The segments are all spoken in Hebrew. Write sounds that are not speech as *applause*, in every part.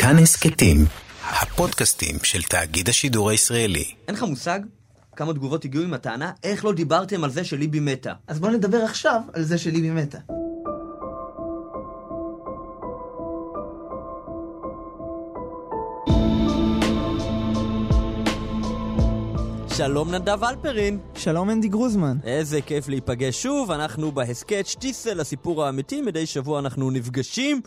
כאן הסכתים, הפודקאסטים של תאגיד השידור הישראלי. אין לך מושג כמה תגובות הגיעו עם הטענה איך לא דיברתם על זה שליבי מתה. אז בוא נדבר עכשיו על זה שליבי מתה. שלום נדב אלפרין. שלום אנדי גרוזמן. איזה כיף להיפגש שוב, אנחנו בהסכת שטיסל, הסיפור האמיתי, מדי שבוע אנחנו נפגשים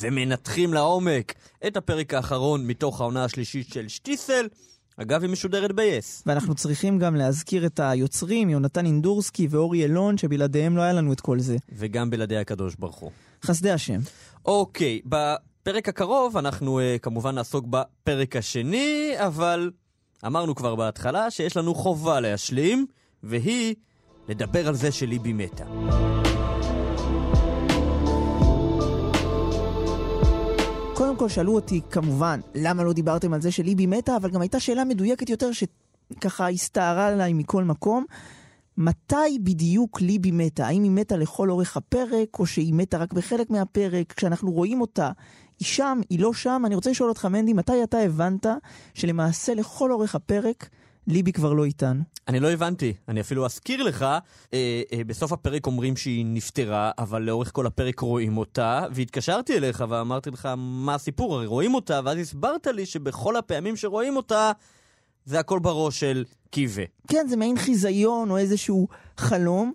ומנתחים לעומק את הפרק האחרון מתוך העונה השלישית של שטיסל. אגב, היא משודרת ב-yes. ואנחנו צריכים גם להזכיר את היוצרים, יונתן אינדורסקי ואורי אלון, שבלעדיהם לא היה לנו את כל זה. וגם בלעדי הקדוש ברוך הוא. חסדי השם. אוקיי, בפרק הקרוב אנחנו uh, כמובן נעסוק בפרק השני, אבל אמרנו כבר בהתחלה שיש לנו חובה להשלים, והיא לדבר על זה שליבי מתה. קודם כל שאלו אותי, כמובן, למה לא דיברתם על זה שליבי מתה, אבל גם הייתה שאלה מדויקת יותר שככה הסתערה עליי מכל מקום. מתי בדיוק ליבי מתה? האם היא מתה לכל אורך הפרק, או שהיא מתה רק בחלק מהפרק? כשאנחנו רואים אותה, היא שם, היא לא שם. אני רוצה לשאול אותך, מנדי, מתי אתה הבנת שלמעשה לכל אורך הפרק ליבי כבר לא איתנו? אני לא הבנתי, אני אפילו אזכיר לך, אה, אה, בסוף הפרק אומרים שהיא נפטרה, אבל לאורך כל הפרק רואים אותה, והתקשרתי אליך ואמרתי לך, מה הסיפור? הרי רואים אותה, ואז הסברת לי שבכל הפעמים שרואים אותה, זה הכל בראש של קיווה. כן, זה מעין חיזיון או איזשהו חלום,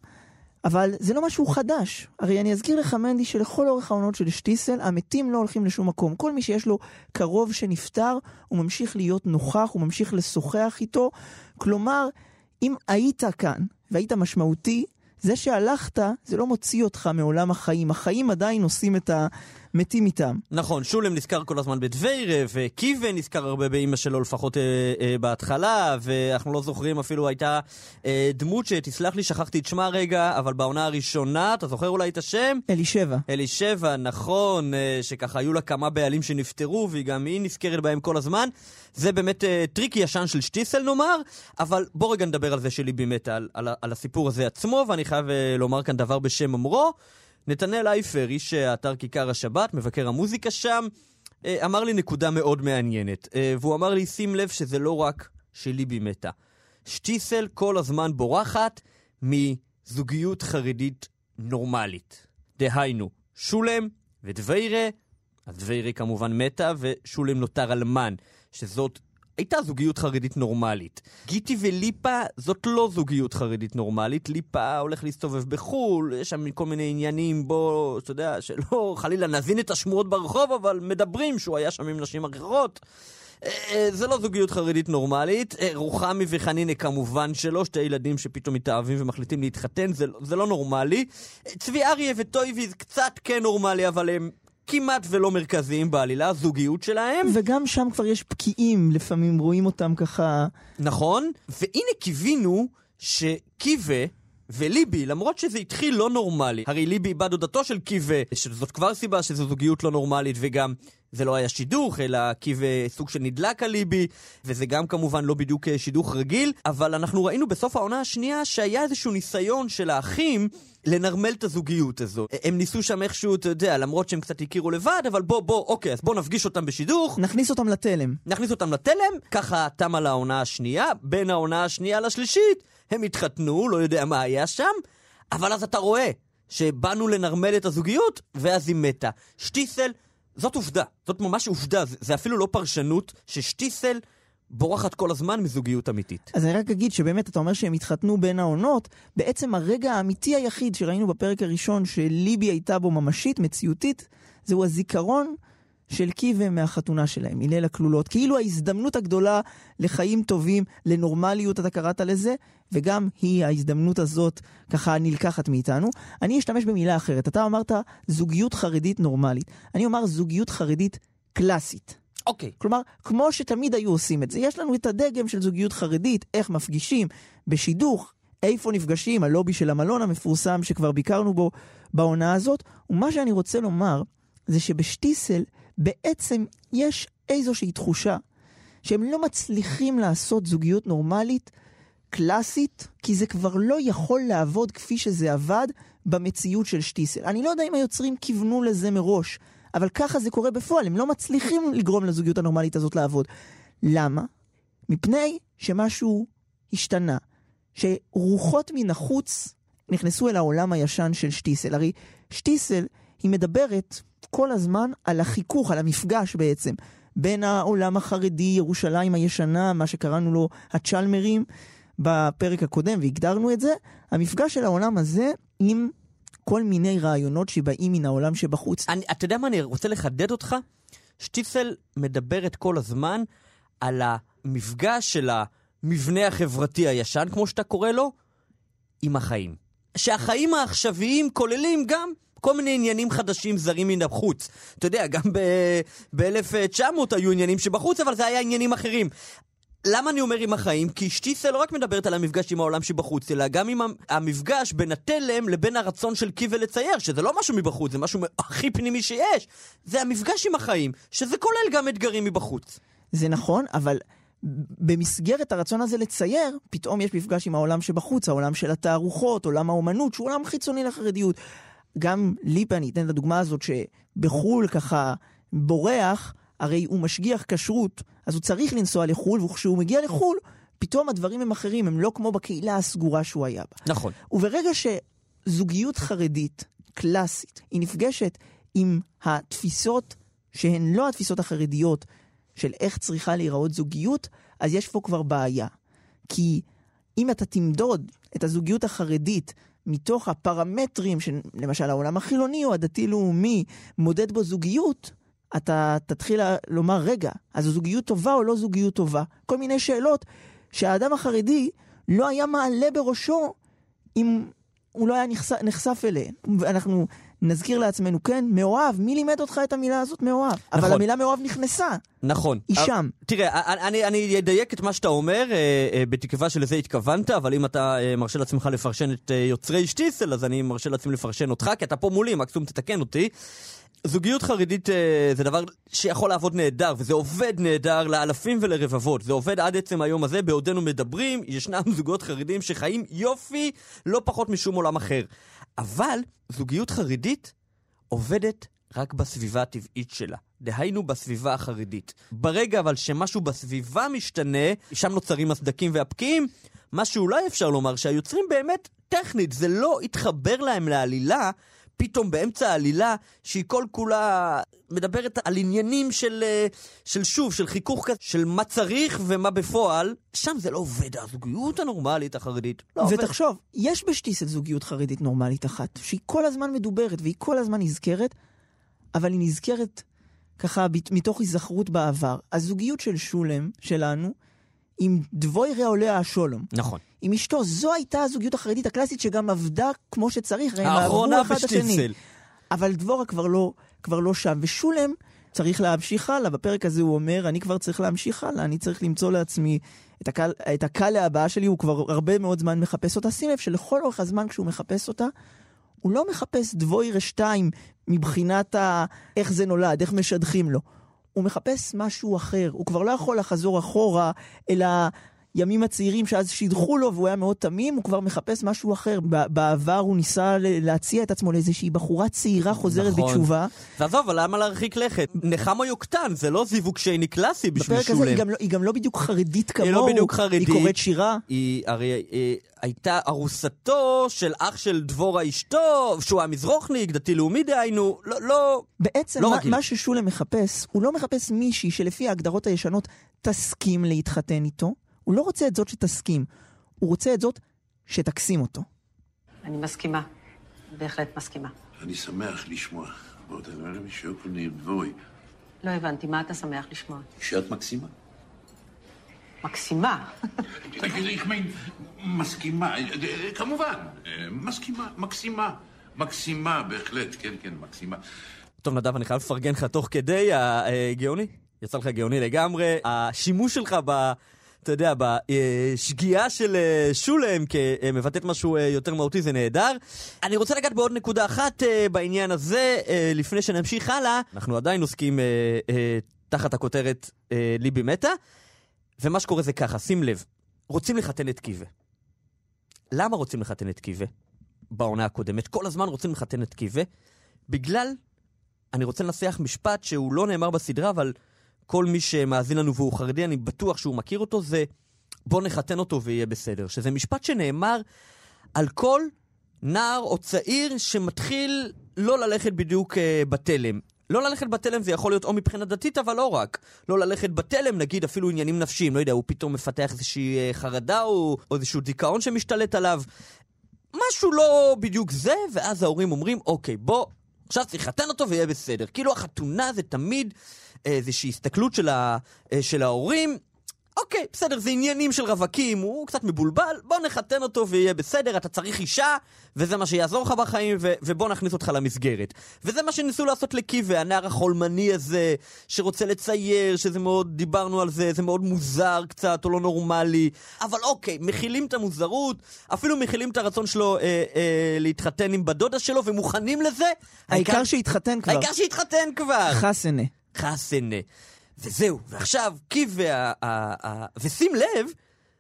אבל זה לא משהו חדש. הרי אני אזכיר לך, מנדי, שלכל אורך העונות של שטיסל, המתים לא הולכים לשום מקום. כל מי שיש לו קרוב שנפטר, הוא ממשיך להיות נוכח, הוא ממשיך לשוחח איתו. כלומר, אם היית כאן והיית משמעותי, זה שהלכת, זה לא מוציא אותך מעולם החיים. החיים עדיין עושים את המתים איתם. נכון, שולם נזכר כל הזמן בדביירה, וקיווה נזכר הרבה באימא שלו, לפחות אה, אה, בהתחלה, ואנחנו לא זוכרים אפילו הייתה אה, דמות שתסלח לי, שכחתי את שמה רגע, אבל בעונה הראשונה, אתה זוכר אולי את השם? אלישבע. אלישבע, נכון, אה, שככה היו לה כמה בעלים שנפטרו, וגם היא נזכרת בהם כל הזמן. זה באמת אה, טריק ישן של שטיסל נאמר, אבל בוא רגע נדבר על זה שליבי מתה, על, על, על הסיפור הזה עצמו, ואני חייב אה, לומר כאן דבר בשם אומרו. נתנאל אייפר, איש אתר כיכר השבת, מבקר המוזיקה שם, אה, אמר לי נקודה מאוד מעניינת. אה, והוא אמר לי, שים לב שזה לא רק שליבי מתה. שטיסל כל הזמן בורחת מזוגיות חרדית נורמלית. דהיינו, שולם ודביירה, אז דביירה כמובן מתה, ושולם נותר אלמן, שזאת הייתה זוגיות חרדית נורמלית. גיטי וליפה זאת לא זוגיות חרדית נורמלית, ליפה הולך להסתובב בחו"ל, יש שם כל מיני עניינים בו, אתה יודע, שלא חלילה נזין את השמועות ברחוב, אבל מדברים שהוא היה שם עם נשים אחרות. זה לא זוגיות חרדית נורמלית. רוחמי וחנינה כמובן שלא, שתי ילדים שפתאום מתאהבים ומחליטים להתחתן, זה, זה לא נורמלי. צבי אריה וטויבי קצת כן נורמלי, אבל הם כמעט ולא מרכזיים בעלילה, הזוגיות שלהם. וגם שם כבר יש פקיעים, לפעמים רואים אותם ככה... נכון, והנה קיווינו שקיווה... וליבי, למרות שזה התחיל לא נורמלי, הרי ליבי איבד דודתו של קיווה, שזאת כבר סיבה שזו זוגיות לא נורמלית, וגם זה לא היה שידוך, אלא קיווה סוג של נדלק על ליבי, וזה גם כמובן לא בדיוק שידוך רגיל, אבל אנחנו ראינו בסוף העונה השנייה שהיה איזשהו ניסיון של האחים לנרמל את הזוגיות הזו. הם ניסו שם איכשהו, אתה יודע, למרות שהם קצת הכירו לבד, אבל בוא, בוא, אוקיי, אז בוא נפגיש אותם בשידוך. נכניס אותם לתלם. נכניס אותם לתלם, ככה תמה לעונה השנייה, בין העונה השנייה לשלישית, הם התחתנו, לא יודע מה היה שם, אבל אז אתה רואה שבאנו לנרמל את הזוגיות, ואז היא מתה. שטיסל, זאת עובדה, זאת ממש עובדה, זה, זה אפילו לא פרשנות ששטיסל בורחת כל הזמן מזוגיות אמיתית. אז אני רק אגיד שבאמת, אתה אומר שהם התחתנו בין העונות, בעצם הרגע האמיתי היחיד שראינו בפרק הראשון שליבי הייתה בו ממשית, מציאותית, זהו הזיכרון של קיווה מהחתונה שלהם, מליל הכלולות. כאילו ההזדמנות הגדולה לחיים טובים, לנורמליות, אתה קראת לזה, וגם היא, ההזדמנות הזאת, ככה נלקחת מאיתנו. אני אשתמש במילה אחרת. אתה אמרת זוגיות חרדית נורמלית. אני אומר זוגיות חרדית קלאסית. אוקיי. Okay. כלומר, כמו שתמיד היו עושים את זה, יש לנו את הדגם של זוגיות חרדית, איך מפגישים בשידוך, איפה נפגשים, הלובי של המלון המפורסם שכבר ביקרנו בו בעונה הזאת. ומה שאני רוצה לומר, זה שבשטיסל בעצם יש איזושהי תחושה שהם לא מצליחים לעשות זוגיות נורמלית קלאסית, כי זה כבר לא יכול לעבוד כפי שזה עבד במציאות של שטיסל. אני לא יודע אם היוצרים כיוונו לזה מראש, אבל ככה זה קורה בפועל, הם לא מצליחים לגרום לזוגיות הנורמלית הזאת לעבוד. למה? מפני שמשהו השתנה. שרוחות מן החוץ נכנסו אל העולם הישן של שטיסל. הרי שטיסל, היא מדברת כל הזמן על החיכוך, על המפגש בעצם, בין העולם החרדי, ירושלים הישנה, מה שקראנו לו הצ'למרים בפרק הקודם, והגדרנו את זה, המפגש של העולם הזה עם כל מיני רעיונות שבאים מן העולם שבחוץ. אני, אתה יודע מה, אני רוצה לחדד אותך. שטיסל מדברת כל הזמן על המפגש של המבנה החברתי הישן, כמו שאתה קורא לו, עם החיים. שהחיים העכשוויים כוללים גם כל מיני עניינים חדשים זרים מן החוץ. אתה יודע, גם ב-1900 היו עניינים שבחוץ, אבל זה היה עניינים אחרים. למה אני אומר עם החיים? כי שטיסל לא רק מדברת על המפגש עם העולם שבחוץ, אלא גם עם המפגש בין התלם לבין הרצון של קיווה לצייר, שזה לא משהו מבחוץ, זה משהו הכי פנימי שיש. זה המפגש עם החיים, שזה כולל גם אתגרים מבחוץ. זה נכון, אבל במסגרת הרצון הזה לצייר, פתאום יש מפגש עם העולם שבחוץ, העולם של התערוכות, עולם האומנות, שהוא עולם חיצוני לחרדיות. גם ליפה, אני אתן את הדוגמה הזאת, שבחו"ל ככה בורח, הרי הוא משגיח כשרות, אז הוא צריך לנסוע לחו"ל, וכשהוא מגיע לחו"ל, פתאום הדברים הם אחרים, הם לא כמו בקהילה הסגורה שהוא היה בה. נכון. וברגע שזוגיות חרדית קלאסית, היא נפגשת עם התפיסות שהן לא התפיסות החרדיות של איך צריכה להיראות זוגיות, אז יש פה כבר בעיה. כי אם אתה תמדוד את הזוגיות החרדית מתוך הפרמטרים שלמשל העולם החילוני או הדתי-לאומי מודד בו זוגיות, אתה תתחיל לומר, רגע, אז זו זוגיות טובה או לא זוגיות טובה? כל מיני שאלות שהאדם החרדי לא היה מעלה בראשו אם הוא לא היה נחשף, נחשף אליהן. ואנחנו נזכיר לעצמנו, כן, מאוהב, מי לימד אותך את המילה הזאת מאוהב? נכון. אבל המילה מאוהב נכנסה. נכון. היא שם. תראה, אני, אני אדייק את מה שאתה אומר, אה, אה, בתקווה שלזה התכוונת, אבל אם אתה אה, מרשה לעצמך לפרשן את יוצרי שטיסל, אז אני מרשה לעצמי לפרשן אותך, כי אתה פה מולי, מקסימום תתקן אותי. זוגיות חרדית זה דבר שיכול לעבוד נהדר, וזה עובד נהדר לאלפים ולרבבות. זה עובד עד עצם היום הזה, בעודנו מדברים, ישנם *laughs* זוגות חרדים שחיים יופי לא פחות משום עולם אחר. אבל זוגיות חרדית עובדת רק בסביבה הטבעית שלה. דהיינו בסביבה החרדית. ברגע אבל שמשהו בסביבה משתנה, שם נוצרים הסדקים והפקיעים, מה שאולי אפשר לומר שהיוצרים באמת טכנית, זה לא התחבר להם לעלילה, פתאום באמצע העלילה, שהיא כל כולה מדברת על עניינים של, אה, של שוב, של חיכוך כזה, של מה צריך ומה בפועל, שם זה לא עובד, הזוגיות הנורמלית החרדית. לא עובד. ותחשוב, יש בשטיסל זוגיות חרדית נורמלית אחת, שהיא כל הזמן מדוברת והיא כל הזמן נזכרת, אבל היא נזכרת ככה מתוך היזכרות בעבר. הזוגיות של שולם, שלנו, עם דבוי עולה השולום. נכון. עם אשתו, זו הייתה הזוגיות החרדית הקלאסית שגם עבדה כמו שצריך, האחרונה בשטיצל. אבל דבורה כבר לא, כבר לא שם. ושולם צריך להמשיך הלאה. בפרק הזה הוא אומר, אני כבר צריך להמשיך הלאה, אני צריך למצוא לעצמי את, הקל, את הקלה הבאה שלי, הוא כבר הרבה מאוד זמן מחפש אותה. שים לב שלכל אורך הזמן כשהוא מחפש אותה, הוא לא מחפש דבוירה 2 מבחינת ה... איך זה נולד, איך משדכים לו. הוא מחפש משהו אחר, הוא כבר לא יכול לחזור אחורה אל הימים הצעירים שאז שידחו לו והוא היה מאוד תמים, הוא כבר מחפש משהו אחר. בעבר הוא ניסה להציע את עצמו לאיזושהי בחורה צעירה חוזרת נכון. בתשובה. ועזוב, אבל למה להרחיק לכת? נחמה יוקטן, זה לא זיווג שייני קלאסי בשביל בפרק שולם. הזה היא גם, לא, היא גם לא בדיוק חרדית כמוהו. היא לא בדיוק חרדית. היא קוראת שירה. היא הרי היא, אה, הייתה ארוסתו של אח של דבורה אשתו, שהוא היה מזרוחניק, דתי-לאומי דהיינו, לא, לא, בעצם לא מה. מה ששולם מחפש, הוא לא מחפש מישהי שלפי ההגדרות הישנות תסכים להתחתן איתו. הוא לא רוצה את זאת שתסכים, הוא רוצה את זאת שתקסים אותו. אני מסכימה, בהחלט מסכימה. אני שמח לשמוע. ועוד אני אומר לי שיוקלני דבוי. לא הבנתי, מה אתה שמח לשמוע? שאת מקסימה. מקסימה. *laughs* תגידי, איך מיין, מסכימה, כמובן, מסכימה, מקסימה. מקסימה, בהחלט, כן, כן, מקסימה. טוב, נדב, אני חייב לפרגן לך תוך כדי, הגאוני, יצא לך גאוני לגמרי. השימוש שלך ב... אתה יודע, בשגיאה של אה, שולם כמבטאת משהו אה, יותר מהותי זה נהדר. אני רוצה לגעת בעוד נקודה אחת אה, בעניין הזה, לפני שנמשיך הלאה. אנחנו עדיין עוסקים תחת הכותרת ליבי מתה, ומה שקורה זה ככה, שים לב, רוצים לחתן את קיווה. למה רוצים לחתן את קיווה? בעונה הקודמת. כל הזמן רוצים לחתן את קיווה, בגלל אני רוצה לנסח משפט שהוא לא נאמר בסדרה, אבל כל מי שמאזין לנו והוא חרדי, אני בטוח שהוא מכיר אותו, זה בוא נחתן אותו ויהיה בסדר. שזה משפט שנאמר על כל נער או צעיר שמתחיל לא ללכת בדיוק אה, בתלם. לא ללכת בתלם זה יכול להיות או מבחינה דתית, אבל לא רק. לא ללכת בתלם, נגיד אפילו עניינים נפשיים, לא יודע, הוא פתאום מפתח איזושהי אה, חרדה או, או איזשהו דיכאון שמשתלט עליו. משהו לא בדיוק זה, ואז ההורים אומרים, אוקיי, בוא, עכשיו צריך לחתן אותו ויהיה בסדר. כאילו החתונה זה תמיד איזושהי הסתכלות של, ה, אה, של ההורים. אוקיי, בסדר, זה עניינים של רווקים, הוא קצת מבולבל, בוא נחתן אותו ויהיה בסדר, אתה צריך אישה, וזה מה שיעזור לך בחיים, ו- ובוא נכניס אותך למסגרת. וזה מה שניסו לעשות לקיווה, הנער החולמני הזה, שרוצה לצייר, שזה מאוד, דיברנו על זה, זה מאוד מוזר קצת, או לא נורמלי. אבל אוקיי, מכילים את המוזרות, אפילו מכילים את הרצון שלו אה, אה, להתחתן עם בת דודה שלו, ומוכנים לזה. העיקר שיתחתן כבר. העיקר שיתחתן כבר. חסנה. חסנה. וזהו, ועכשיו, קיב וה... ושים לב,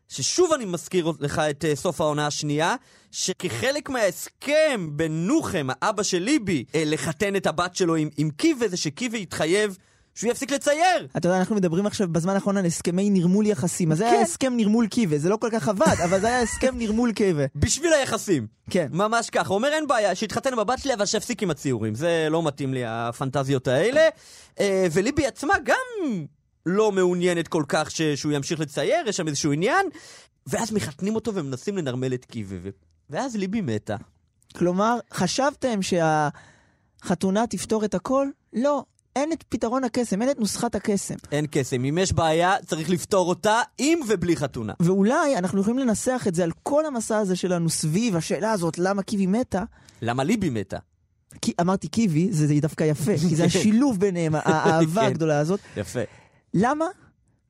ששוב אני מזכיר לך את uh, סוף העונה השנייה, שכחלק מההסכם בין נוחם, האבא של ליבי, uh, לחתן את הבת שלו עם, עם קיווה, זה שקיווה יתחייב שהוא יפסיק לצייר. אתה יודע, אנחנו מדברים עכשיו בזמן האחרון על הסכמי נרמול יחסים. אז זה כן. היה הסכם נרמול קיבה, זה לא כל כך עבד, *laughs* אבל זה היה הסכם נרמול קיבה. בשביל היחסים. כן. ממש ככה. הוא אומר, אין בעיה, שיתחתן עם הבת שלי, אבל שיפסיק עם הציורים. זה לא מתאים לי, הפנטזיות האלה. אה, וליבי עצמה גם לא מעוניינת כל כך ש- שהוא ימשיך לצייר, יש שם איזשהו עניין. ואז מחתנים אותו ומנסים לנרמל את קיווה. ו- ואז ליבי מתה. כלומר, חשבתם שהחתונה תפתור את הכל? לא. אין את פתרון הקסם, אין את נוסחת הקסם. אין קסם. אם יש בעיה, צריך לפתור אותה עם ובלי חתונה. ואולי אנחנו יכולים לנסח את זה על כל המסע הזה שלנו סביב השאלה הזאת, למה קיבי מתה? למה ליבי מתה? כי אמרתי קיבי, זה, זה דווקא יפה, כי זה *laughs* השילוב ביניהם, האהבה כן. הגדולה הזאת. יפה. למה?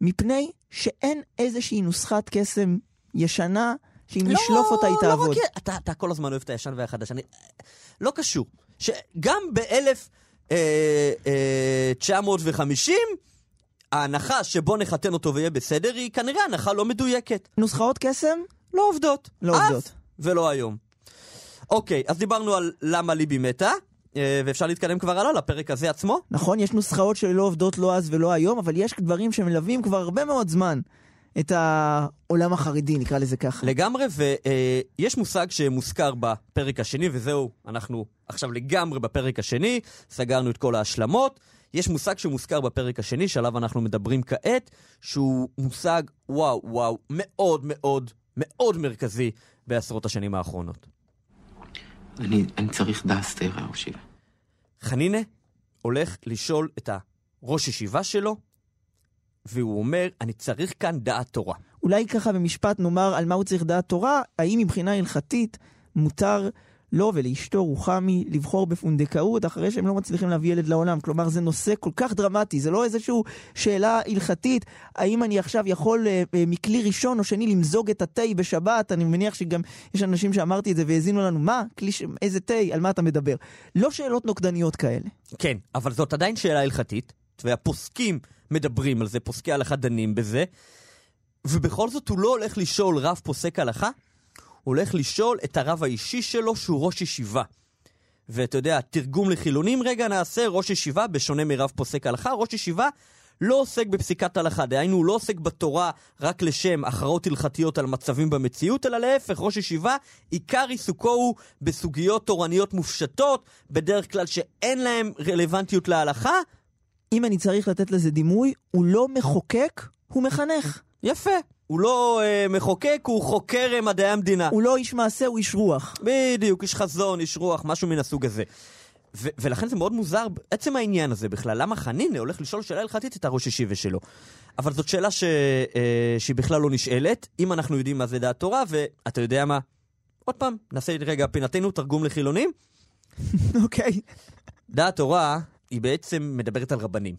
מפני שאין איזושהי נוסחת קסם ישנה, שאם נשלוף אותה היא לא תעבוד. רק... אתה, אתה כל הזמן אוהב את הישן והחדש. אני... לא קשור. שגם ב-1950, ההנחה שבוא נחתן אותו ויהיה בסדר, היא כנראה הנחה לא מדויקת. נוסחאות קסם? לא עובדות. לא אז עובדות. ולא היום. אוקיי, אז דיברנו על למה ליבי מתה, אה, ואפשר להתקדם כבר הלאה לפרק הזה עצמו. נכון, יש נוסחאות שלא עובדות לא אז ולא היום, אבל יש דברים שמלווים כבר הרבה מאוד זמן את העולם החרדי, נקרא לזה ככה. לגמרי, ויש מושג שמוזכר בפרק השני, וזהו, אנחנו עכשיו לגמרי בפרק השני, סגרנו את כל ההשלמות. יש מושג שמוזכר בפרק השני, שעליו אנחנו מדברים כעת, שהוא מושג, וואו, וואו, מאוד מאוד מאוד מרכזי בעשרות השנים האחרונות. אני, אני צריך דסטר, ראש ישיבה. חנינה הולך לשאול את הראש ישיבה שלו, והוא אומר, אני צריך כאן דעת תורה. אולי ככה במשפט נאמר על מה הוא צריך דעת תורה, האם מבחינה הלכתית מותר לו ולאשתו רוחמי לבחור בפונדקאות אחרי שהם לא מצליחים להביא ילד לעולם. כלומר, זה נושא כל כך דרמטי, זה לא איזושהי שאלה הלכתית, האם אני עכשיו יכול אה, אה, מכלי ראשון או שני למזוג את התה בשבת, אני מניח שגם יש אנשים שאמרתי את זה והאזינו לנו, מה? כלי ש... איזה תה? על מה אתה מדבר? לא שאלות נוקדניות כאלה. כן, אבל זאת עדיין שאלה הלכתית, והפוסקים מדברים על זה, פוסקי הלכה דנים בזה, ובכל זאת הוא לא הולך לשאול רב פוסק הלכה, הוא הולך לשאול את הרב האישי שלו שהוא ראש ישיבה. ואתה יודע, תרגום לחילונים רגע נעשה ראש ישיבה, בשונה מרב פוסק הלכה, ראש ישיבה לא עוסק בפסיקת הלכה, דהיינו הוא לא עוסק בתורה רק לשם הכרעות הלכתיות על מצבים במציאות, אלא להפך, ראש ישיבה, עיקר עיסוקו הוא בסוגיות תורניות מופשטות, בדרך כלל שאין להן רלוונטיות להלכה. אם אני צריך לתת לזה דימוי, הוא לא מחוקק, הוא מחנך. יפה. הוא לא אה, מחוקק, הוא חוקר אה, מדעי המדינה. הוא לא איש מעשה, הוא איש רוח. בדיוק, איש חזון, איש רוח, משהו מן הסוג הזה. ו- ולכן זה מאוד מוזר, עצם העניין הזה בכלל, למה חנינה הולך לשאול שאלה הלכתית את הראש ישיבה שלו? אבל זאת שאלה ש... אה, שהיא בכלל לא נשאלת, אם אנחנו יודעים מה זה דעת תורה, ואתה יודע מה? עוד פעם, נעשה רגע פינתנו תרגום לחילונים. *laughs* אוקיי. דעת תורה היא בעצם מדברת על רבנים.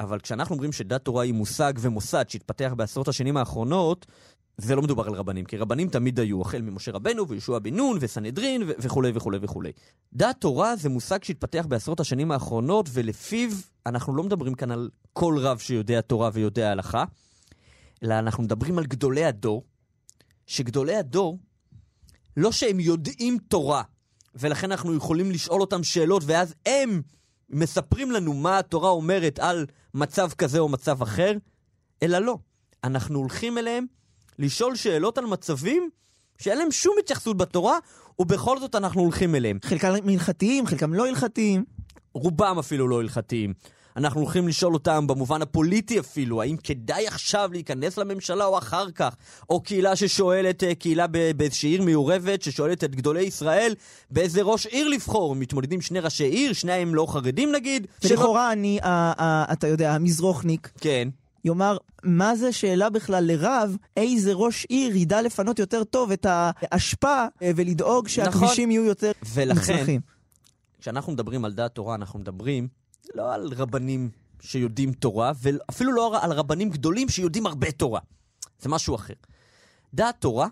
אבל כשאנחנו אומרים שדת תורה היא מושג ומוסד שהתפתח בעשרות השנים האחרונות, זה לא מדובר על רבנים, כי רבנים תמיד היו, החל ממשה רבנו ויהושע בן נון וסנהדרין וכולי וכולי וכולי. דת תורה זה מושג שהתפתח בעשרות השנים האחרונות, ולפיו אנחנו לא מדברים כאן על כל רב שיודע תורה ויודע הלכה, אלא אנחנו מדברים על גדולי הדור, שגדולי הדור, לא שהם יודעים תורה, ולכן אנחנו יכולים לשאול אותם שאלות, ואז הם מספרים לנו מה התורה אומרת על מצב כזה או מצב אחר, אלא לא. אנחנו הולכים אליהם לשאול שאלות על מצבים שאין להם שום התייחסות בתורה, ובכל זאת אנחנו הולכים אליהם. חלקם הלכתיים, חלקם לא הלכתיים. רובם אפילו לא הלכתיים. אנחנו הולכים לשאול אותם במובן הפוליטי אפילו, האם כדאי עכשיו להיכנס לממשלה או אחר כך? או קהילה ששואלת, אה, קהילה באיזושהי עיר מעורבת, ששואלת את גדולי ישראל באיזה ראש עיר לבחור. מתמודדים שני ראשי עיר, שניים לא חרדים נגיד. ולכאורה אני, ה- ה- אתה יודע, המזרוחניק, כן. יאמר, מה זה שאלה בכלל לרב, איזה ראש עיר ידע לפנות יותר טוב את האשפה אה, ולדאוג שהכבישים יהיו יותר ולכן, מוצלחים. כשאנחנו מדברים על דעת תורה, אנחנו מדברים לא על רבנים שיודעים תורה, ואפילו לא על רבנים גדולים שיודעים הרבה תורה. זה משהו אחר. דעת תורה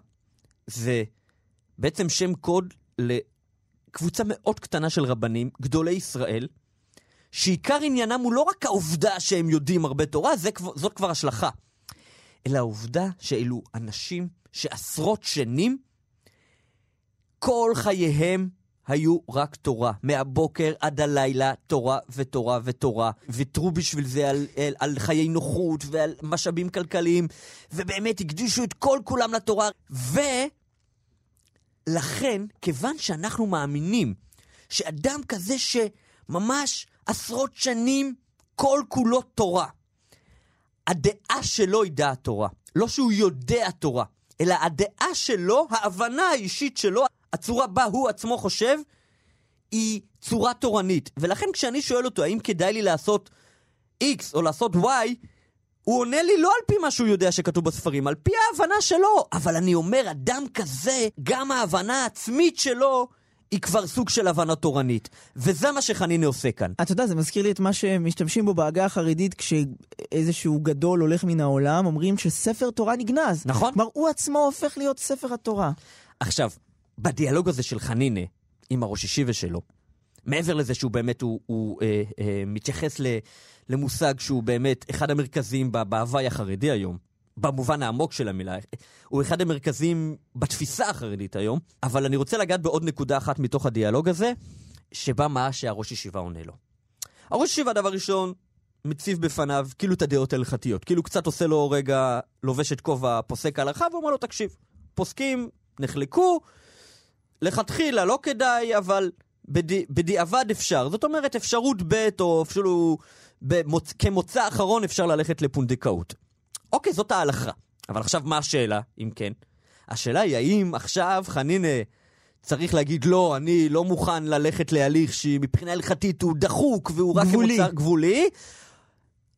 זה בעצם שם קוד לקבוצה מאוד קטנה של רבנים, גדולי ישראל, שעיקר עניינם הוא לא רק העובדה שהם יודעים הרבה תורה, זה, זאת כבר השלכה, אלא העובדה שאלו אנשים שעשרות שנים, כל חייהם היו רק תורה. מהבוקר עד הלילה, תורה ותורה ותורה. ויתרו בשביל זה על, על, על חיי נוחות ועל משאבים כלכליים, ובאמת הקדישו את כל כולם לתורה. ולכן, כיוון שאנחנו מאמינים שאדם כזה שממש עשרות שנים כל כולו תורה, הדעה שלו היא דעת תורה. לא שהוא יודע תורה, אלא הדעה שלו, ההבנה האישית שלו, הצורה בה הוא עצמו חושב, היא צורה תורנית. ולכן כשאני שואל אותו האם כדאי לי לעשות X או לעשות Y, הוא עונה לי לא על פי מה שהוא יודע שכתוב בספרים, על פי ההבנה שלו. אבל אני אומר, אדם כזה, גם ההבנה העצמית שלו, היא כבר סוג של הבנה תורנית. וזה מה שחנינה עושה כאן. אתה יודע, זה מזכיר לי את מה שמשתמשים בו בעגה החרדית כשאיזשהו גדול הולך מן העולם, אומרים שספר תורה נגנז. נכון. כלומר, הוא עצמו הופך להיות ספר התורה. עכשיו, בדיאלוג הזה של חנינה עם הראש ישיבה שלו, מעבר לזה שהוא באמת, הוא, הוא אה, אה, מתייחס ל, למושג שהוא באמת אחד המרכזיים ב- בהוואי החרדי היום, במובן העמוק של המילה, הוא אחד המרכזיים בתפיסה החרדית היום, אבל אני רוצה לגעת בעוד נקודה אחת מתוך הדיאלוג הזה, שבה מה שהראש ישיבה עונה לו. הראש ישיבה, דבר ראשון, מציב בפניו כאילו את הדעות ההלכתיות, כאילו קצת עושה לו רגע, לובש את כובע פוסק הלכה ואומר לו, תקשיב, פוסקים נחלקו, לכתחילה לא כדאי, אבל בדי, בדיעבד אפשר. זאת אומרת, אפשרות ב' או אפילו במוצ... כמוצא אחרון אפשר ללכת לפונדקאות. אוקיי, זאת ההלכה. אבל עכשיו מה השאלה, אם כן? השאלה היא, האם עכשיו חנינה צריך להגיד, לא, אני לא מוכן ללכת להליך שמבחינה הלכתית הוא דחוק והוא רק גבולי. כמוצא גבולי?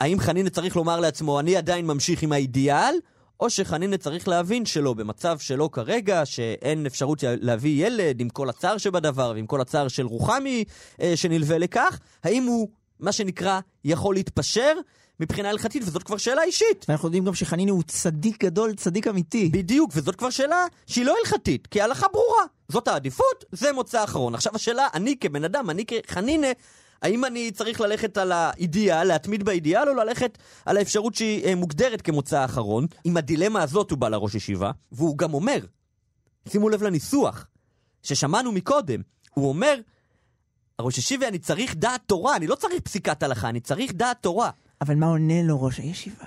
האם חנינה צריך לומר לעצמו, אני עדיין ממשיך עם האידיאל? או שחנינה צריך להבין שלא, במצב שלו כרגע, שאין אפשרות להביא ילד עם כל הצער שבדבר ועם כל הצער של רוחמי אה, שנלווה לכך, האם הוא, מה שנקרא, יכול להתפשר מבחינה הלכתית, וזאת כבר שאלה אישית. ואנחנו יודעים גם שחניני הוא צדיק גדול, צדיק אמיתי. בדיוק, וזאת כבר שאלה שהיא לא הלכתית, כי ההלכה ברורה. זאת העדיפות, זה מוצא אחרון. עכשיו השאלה, אני כבן אדם, אני כחנינה, האם אני צריך ללכת על האידיאל, להתמיד באידיאל, או ללכת על האפשרות שהיא אה, מוגדרת כמוצא האחרון? עם הדילמה הזאת הוא בא לראש ישיבה, והוא גם אומר, שימו לב לניסוח, ששמענו מקודם, הוא אומר, הראש ישיבה, אני צריך דעת תורה, אני לא צריך פסיקת הלכה, אני צריך דעת תורה. אבל מה עונה לו ראש הישיבה?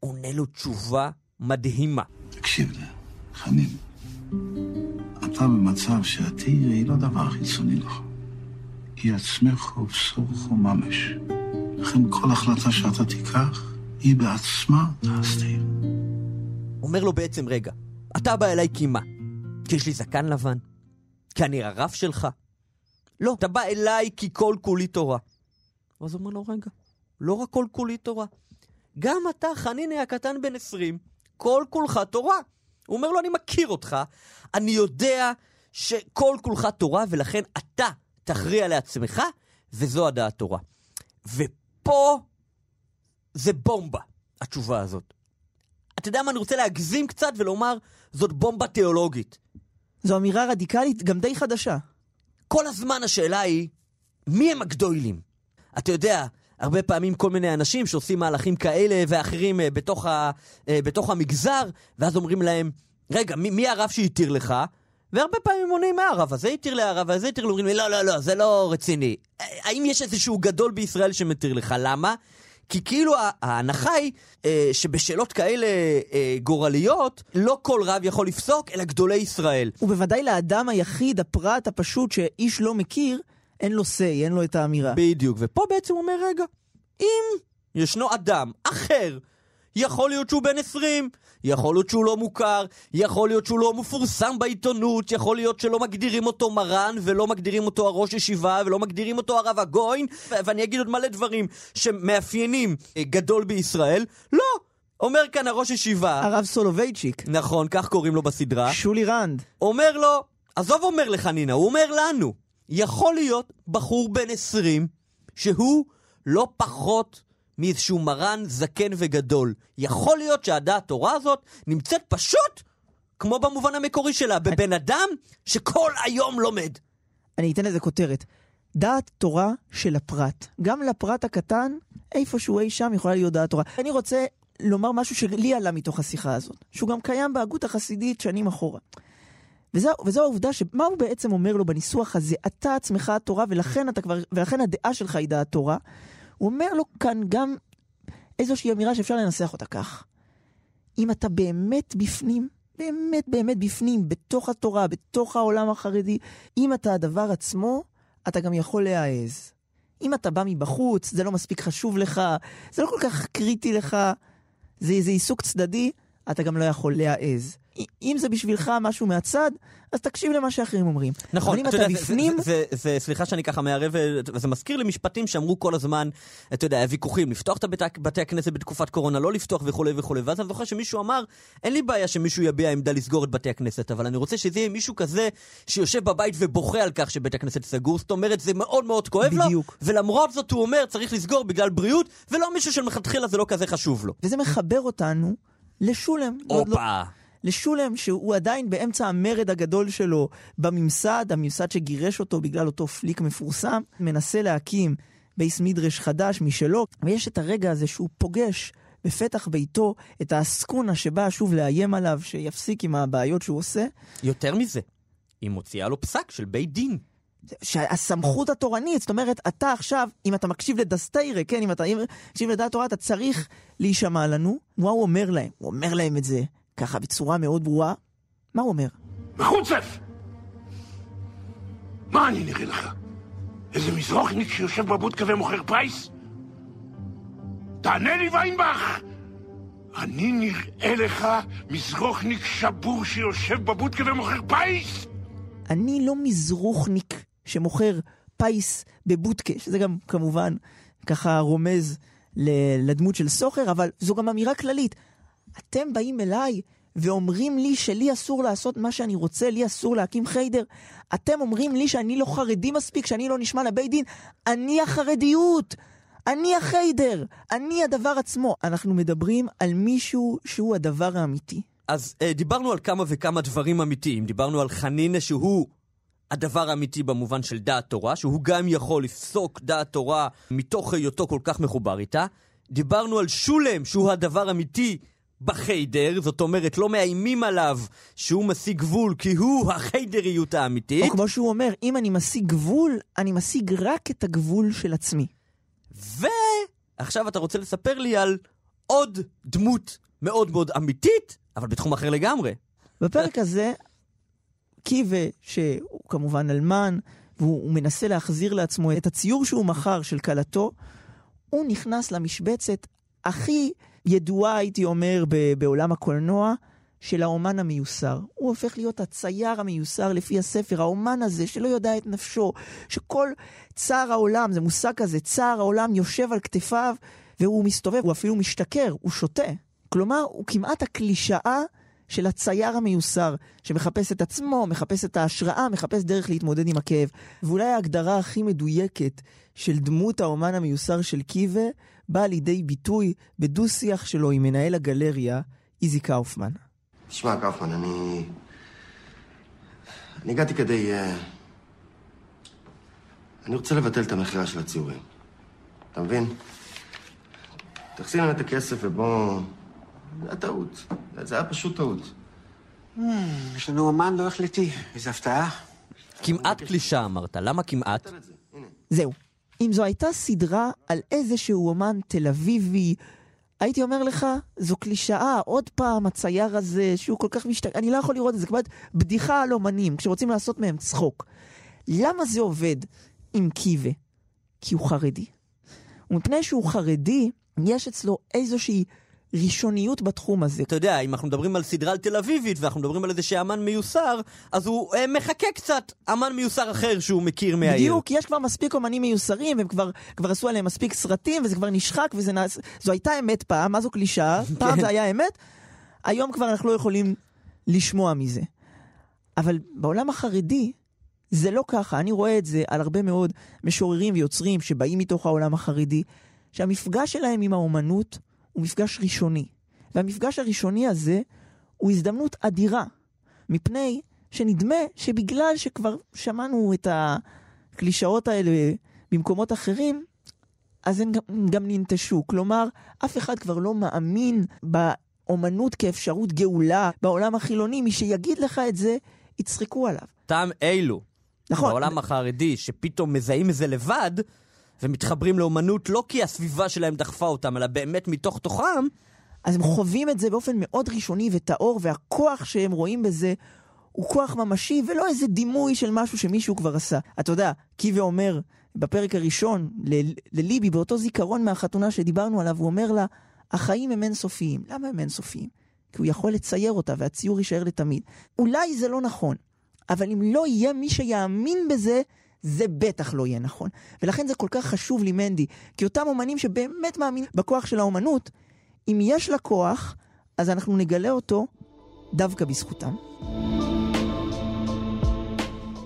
עונה לו תשובה מדהימה. תקשיב לי, חנין. אתה במצב שהתיר היא לא דבר חיצוני לך. היא עצמך ובשרך וממש. לכן כל החלטה שאתה תיקח, היא בעצמה תסתיר. אומר לו בעצם, רגע, אתה בא אליי כי מה? כי יש לי זקן לבן? כי אני הרב שלך? לא, אתה בא אליי כי כל כולי תורה. אז הוא אומר לו, רגע, לא רק כל כולי תורה. גם אתה, חניני הקטן בן 20, כל כולך תורה. הוא אומר לו, אני מכיר אותך, אני יודע שכל כולך תורה, ולכן אתה תכריע לעצמך, וזו הדעת תורה. ופה זה בומבה, התשובה הזאת. אתה יודע מה, אני רוצה להגזים קצת ולומר, זאת בומבה תיאולוגית. זו אמירה רדיקלית, גם די חדשה. כל הזמן השאלה היא, מי הם הגדולים? אתה יודע, הרבה פעמים כל מיני אנשים שעושים מהלכים כאלה ואחרים אה, בתוך, ה, אה, בתוך המגזר, ואז אומרים להם, רגע, מי, מי הרב שהתיר לך? והרבה פעמים מונעים מהרב הזה התיר להרב הזה התיר לו, לא, לא, לא, זה לא רציני. האם יש איזשהו גדול בישראל שמתיר לך? למה? כי כאילו ההנחה היא אה, שבשאלות כאלה אה, גורליות, לא כל רב יכול לפסוק, אלא גדולי ישראל. ובוודאי לאדם היחיד, הפרט הפשוט שאיש לא מכיר, אין לו say, אין לו את האמירה. בדיוק, ופה בעצם הוא אומר, רגע, אם ישנו אדם אחר, יכול להיות שהוא בן 20, יכול להיות שהוא לא מוכר, יכול להיות שהוא לא מפורסם בעיתונות, יכול להיות שלא מגדירים אותו מרן, ולא מגדירים אותו הראש ישיבה, ולא מגדירים אותו הרב הגויין, ואני אגיד עוד מלא דברים שמאפיינים אה, גדול בישראל. לא! אומר כאן הראש ישיבה... הרב סולובייצ'יק. נכון, כך קוראים לו בסדרה. שולי רנד. אומר לו, עזוב אומר לך נינה, הוא אומר לנו, יכול להיות בחור בן 20 שהוא לא פחות מאיזשהו מרן זקן וגדול. יכול להיות שהדעת תורה הזאת נמצאת פשוט, כמו במובן המקורי שלה, בבן אדם שכל היום לומד. אני אתן לזה כותרת. דעת תורה של הפרט. גם לפרט הקטן, איפשהו אי שם יכולה להיות דעת תורה. אני רוצה לומר משהו שלי עלה מתוך השיחה הזאת, שהוא גם קיים בהגות החסידית שנים אחורה. וזו, וזו העובדה שמה הוא בעצם אומר לו בניסוח הזה, אתה עצמך התורה ולכן, אתה כבר, ולכן הדעה שלך היא דעת תורה. הוא אומר לו כאן גם איזושהי אמירה שאפשר לנסח אותה כך. אם אתה באמת בפנים, באמת באמת בפנים, בתוך התורה, בתוך העולם החרדי, אם אתה הדבר עצמו, אתה גם יכול להעז. אם אתה בא מבחוץ, זה לא מספיק חשוב לך, זה לא כל כך קריטי לך, זה איזה עיסוק צדדי, אתה גם לא יכול להעז. אם זה בשבילך משהו מהצד, אז תקשיב למה שאחרים אומרים. נכון, אבל אם אתה, יודע, בפנים... זה, זה, זה, זה, סליחה שאני ככה מערב, וזה מזכיר לי משפטים שאמרו כל הזמן, אתה יודע, ויכוחים, לפתוח את בתי, בתי הכנסת בתקופת קורונה, לא לפתוח וכולי וכולי. ואז אני זוכר שמישהו אמר, אין לי בעיה שמישהו יביע עמדה לסגור את בתי הכנסת, אבל אני רוצה שזה יהיה מישהו כזה שיושב בבית ובוכה על כך שבית הכנסת סגור, זאת אומרת, זה מאוד מאוד כואב בדיוק. לו, ולמרות זאת הוא אומר, צריך לסגור בגלל בריאות, ולא מישהו שמלכתחילה זה לא כזה חשוב לו. וזה מחבר אותנו לשולם. הופה. לשולם, שהוא עדיין באמצע המרד הגדול שלו בממסד, הממסד שגירש אותו בגלל אותו פליק מפורסם, מנסה להקים בייס מדרש חדש משלו, ויש את הרגע הזה שהוא פוגש בפתח ביתו את העסקונה שבאה שוב לאיים עליו, שיפסיק עם הבעיות שהוא עושה. יותר מזה, היא מוציאה לו פסק של בית דין. שהסמכות התורנית, זאת אומרת, אתה עכשיו, אם אתה מקשיב לדעס תוירה, כן, אם אתה מקשיב לדעת תורה, אתה צריך להישמע לנו. מה הוא אומר להם? הוא אומר להם את זה ככה בצורה מאוד ברורה. מה הוא אומר? מחוצף! מה אני נראה לך? איזה מזרוחניק שיושב בבודקה ומוכר פיס? תענה לי, ויינבך! אני נראה לך מזרוחניק שבור שיושב בבודקה ומוכר פיס? אני לא מזרוחניק שמוכר פיס בבודקה, שזה גם כמובן ככה רומז לדמות של סוחר, אבל זו גם אמירה כללית. אתם באים אליי ואומרים לי שלי אסור לעשות מה שאני רוצה, לי אסור להקים חיידר. אתם אומרים לי שאני לא חרדי מספיק, שאני לא נשמע לבית דין. אני החרדיות! אני החיידר! אני הדבר עצמו. אנחנו מדברים על מישהו שהוא הדבר האמיתי. אז אה, דיברנו על כמה וכמה דברים אמיתיים. דיברנו על חנינא שהוא הדבר האמיתי במובן של דעת תורה, שהוא גם יכול לפסוק דעת תורה מתוך היותו כל כך מחובר איתה. דיברנו על שולם, שהוא הדבר אמיתי בחיידר, זאת אומרת, לא מאיימים עליו שהוא משיג גבול, כי הוא החיידריות האמיתית. או כמו שהוא אומר, אם אני משיג גבול, אני משיג רק את הגבול של עצמי. ועכשיו אתה רוצה לספר לי על עוד דמות מאוד מאוד אמיתית, אבל בתחום אחר לגמרי. בפרק הזה, קיווה, שהוא כמובן אלמן, והוא מנסה להחזיר לעצמו את הציור שהוא מכר של כלתו, הוא נכנס למשבצת הכי ידועה, הייתי אומר, בעולם הקולנוע, של האומן המיוסר. הוא הופך להיות הצייר המיוסר לפי הספר, האומן הזה שלא יודע את נפשו, שכל צער העולם, זה מושג כזה, צער העולם יושב על כתפיו והוא מסתובב, הוא אפילו משתכר, הוא שותה. כלומר, הוא כמעט הקלישאה של הצייר המיוסר, שמחפש את עצמו, מחפש את ההשראה, מחפש דרך להתמודד עם הכאב. ואולי ההגדרה הכי מדויקת של דמות האומן המיוסר של קיבה, באה לידי ביטוי בדו-שיח שלו עם מנהל הגלריה, איזי קאופמן. תשמע, קאופמן, אני... אני הגעתי כדי... Uh... אני רוצה לבטל את המכירה של הציורים. אתה מבין? תחזיר להם את הכסף ובוא... זה היה טעות. זה היה פשוט טעות. יש לנו אומן לא החלטי, איזה הפתעה. כמעט קלישה אמרת, למה כמעט? זהו. אם זו הייתה סדרה על איזשהו אומן תל אביבי, הייתי אומר לך, זו קלישאה, עוד פעם הצייר הזה, שהוא כל כך משתגע, אני לא יכול לראות את זה, כמעט בדיחה על אומנים, כשרוצים לעשות מהם צחוק. למה זה עובד עם קיווה? כי הוא חרדי. ומפני שהוא חרדי, יש אצלו איזושהי ראשוניות בתחום הזה. אתה יודע, אם אנחנו מדברים על סדרה תל אביבית ואנחנו מדברים על איזה שאמן מיוסר, אז הוא אה, מחכה קצת אמן מיוסר אחר שהוא מכיר מהעיר. בדיוק, יש כבר מספיק אומנים מיוסרים, והם כבר, כבר עשו עליהם מספיק סרטים, וזה כבר נשחק, וזה נעש... הייתה אמת פעם, מה זו קלישאה? *laughs* פעם זה היה אמת, היום כבר אנחנו לא יכולים לשמוע מזה. אבל בעולם החרדי, זה לא ככה. אני רואה את זה על הרבה מאוד משוררים ויוצרים שבאים מתוך העולם החרדי, שהמפגש שלהם עם האומנות הוא מפגש ראשוני. והמפגש הראשוני הזה הוא הזדמנות אדירה, מפני שנדמה שבגלל שכבר שמענו את הקלישאות האלה במקומות אחרים, אז הן גם, גם ננטשו. כלומר, אף אחד כבר לא מאמין באומנות כאפשרות גאולה בעולם החילוני. מי שיגיד לך את זה, יצחקו עליו. אותם אלו, נכון. בעולם החרדי, שפתאום מזהים את זה לבד, ומתחברים לאומנות לא כי הסביבה שלהם דחפה אותם, אלא באמת מתוך תוכם, אז הם חווים את זה באופן מאוד ראשוני וטהור, והכוח שהם רואים בזה הוא כוח ממשי, ולא איזה דימוי של משהו שמישהו כבר עשה. אתה יודע, קיווה אומר בפרק הראשון לליבי, באותו זיכרון מהחתונה שדיברנו עליו, הוא אומר לה, החיים הם אינסופיים. למה הם אינסופיים? כי הוא יכול לצייר אותה, והציור יישאר לתמיד. אולי זה לא נכון, אבל אם לא יהיה מי שיאמין בזה, זה בטח לא יהיה נכון. ולכן זה כל כך חשוב לי, מנדי, כי אותם אומנים שבאמת מאמינים בכוח של האומנות, אם יש לה כוח, אז אנחנו נגלה אותו דווקא בזכותם.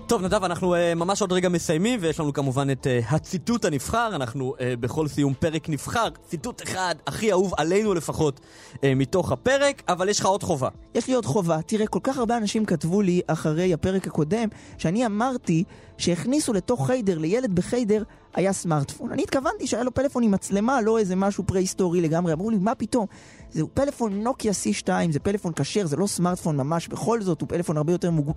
טוב, נדב, אנחנו uh, ממש עוד רגע מסיימים, ויש לנו כמובן את uh, הציטוט הנבחר. אנחנו uh, בכל סיום פרק נבחר, ציטוט אחד, הכי אהוב עלינו לפחות, uh, מתוך הפרק, אבל יש לך עוד חובה. יש לי עוד חובה. תראה, כל כך הרבה אנשים כתבו לי אחרי הפרק הקודם, שאני אמרתי שהכניסו לתוך חיידר, לילד בחיידר, היה סמארטפון. אני התכוונתי שהיה לו פלאפון עם מצלמה, לא איזה משהו פרה-היסטורי לגמרי. אמרו לי, מה פתאום? זהו פלאפון נוקיה C2, זה פלאפון כשר, זה לא סמארטפון ממש, בכל זאת, הוא פלאפון הרבה יותר מוג...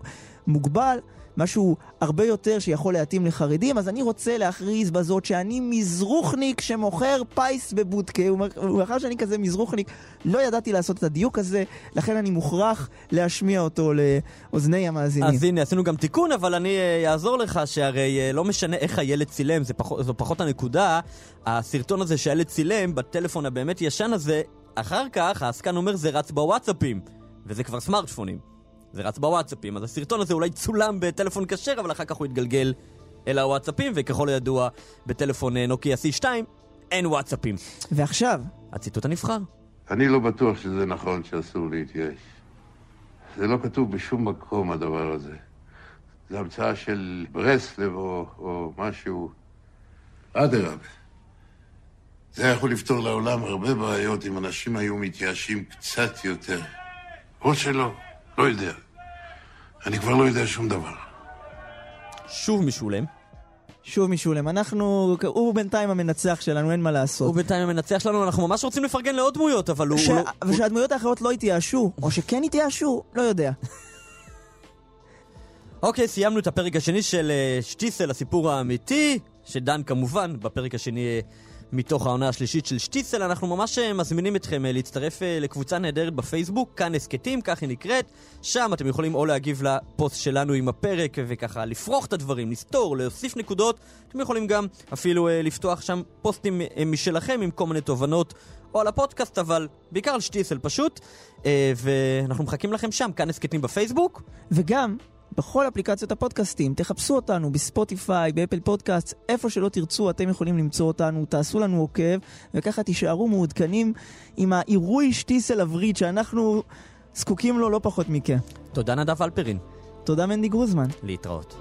מוגבל. משהו הרבה יותר שיכול להתאים לחרדים, אז אני רוצה להכריז בזאת שאני מזרוחניק שמוכר פייס בבודקה, ומאחר שאני כזה מזרוחניק, לא ידעתי לעשות את הדיוק הזה, לכן אני מוכרח להשמיע אותו לאוזני המאזינים. אז הנה, עשינו גם תיקון, אבל אני אעזור uh, לך, שהרי uh, לא משנה איך הילד צילם, זה פח, זו פחות הנקודה. הסרטון הזה שהילד צילם, בטלפון הבאמת ישן הזה, אחר כך העסקן אומר זה רץ בוואטסאפים, וזה כבר סמארטפונים. זה רץ בוואטסאפים, אז הסרטון הזה אולי צולם בטלפון כשר, אבל אחר כך הוא יתגלגל אל הוואטסאפים, וככל הידוע, בטלפון נוקיה C2 אין וואטסאפים. ועכשיו? הציטוט הנבחר. אני לא בטוח שזה נכון שאסור להתייאש. זה לא כתוב בשום מקום, הדבר הזה. זה המצאה של ברסלב או, או משהו. אדרבה. זה יכול לפתור לעולם הרבה בעיות אם אנשים היו מתייאשים קצת יותר. או שלא. לא יודע. אני כבר לא יודע שום דבר. שוב משולם. שוב משולם. אנחנו... הוא בינתיים המנצח שלנו, אין מה לעשות. הוא בינתיים המנצח שלנו, אנחנו ממש רוצים לפרגן לעוד דמויות, אבל הוא... ש... הוא לא... ושהדמויות האחרות לא יתייאשו, או שכן יתייאשו, לא יודע. *laughs* אוקיי, סיימנו את הפרק השני של uh, שטיסל, הסיפור האמיתי, שדן כמובן בפרק השני... מתוך העונה השלישית של שטיצל. אנחנו ממש אה, מזמינים אתכם אה, להצטרף אה, לקבוצה נהדרת בפייסבוק, כאן הסכתים, כך היא נקראת. שם אתם יכולים או להגיב לפוסט שלנו עם הפרק וככה לפרוח את הדברים, לסתור, להוסיף נקודות. אתם יכולים גם אפילו לפתוח שם פוסטים משלכם עם כל מיני תובנות או על הפודקאסט, אבל בעיקר על שטיסל פשוט. ואנחנו מחכים לכם שם, כאן הסכתים בפייסבוק. וגם בכל אפליקציות הפודקאסטים, תחפשו אותנו בספוטיפיי, באפל פודקאסט, איפה שלא תרצו, אתם יכולים למצוא אותנו, תעשו לנו עוקב, וככה תישארו מעודכנים עם העירוי שטיסל הווריד שאנחנו זקוקים לו לא פחות מכם. תודה נדב אלפרין. תודה מנדי גרוזמן. להתראות.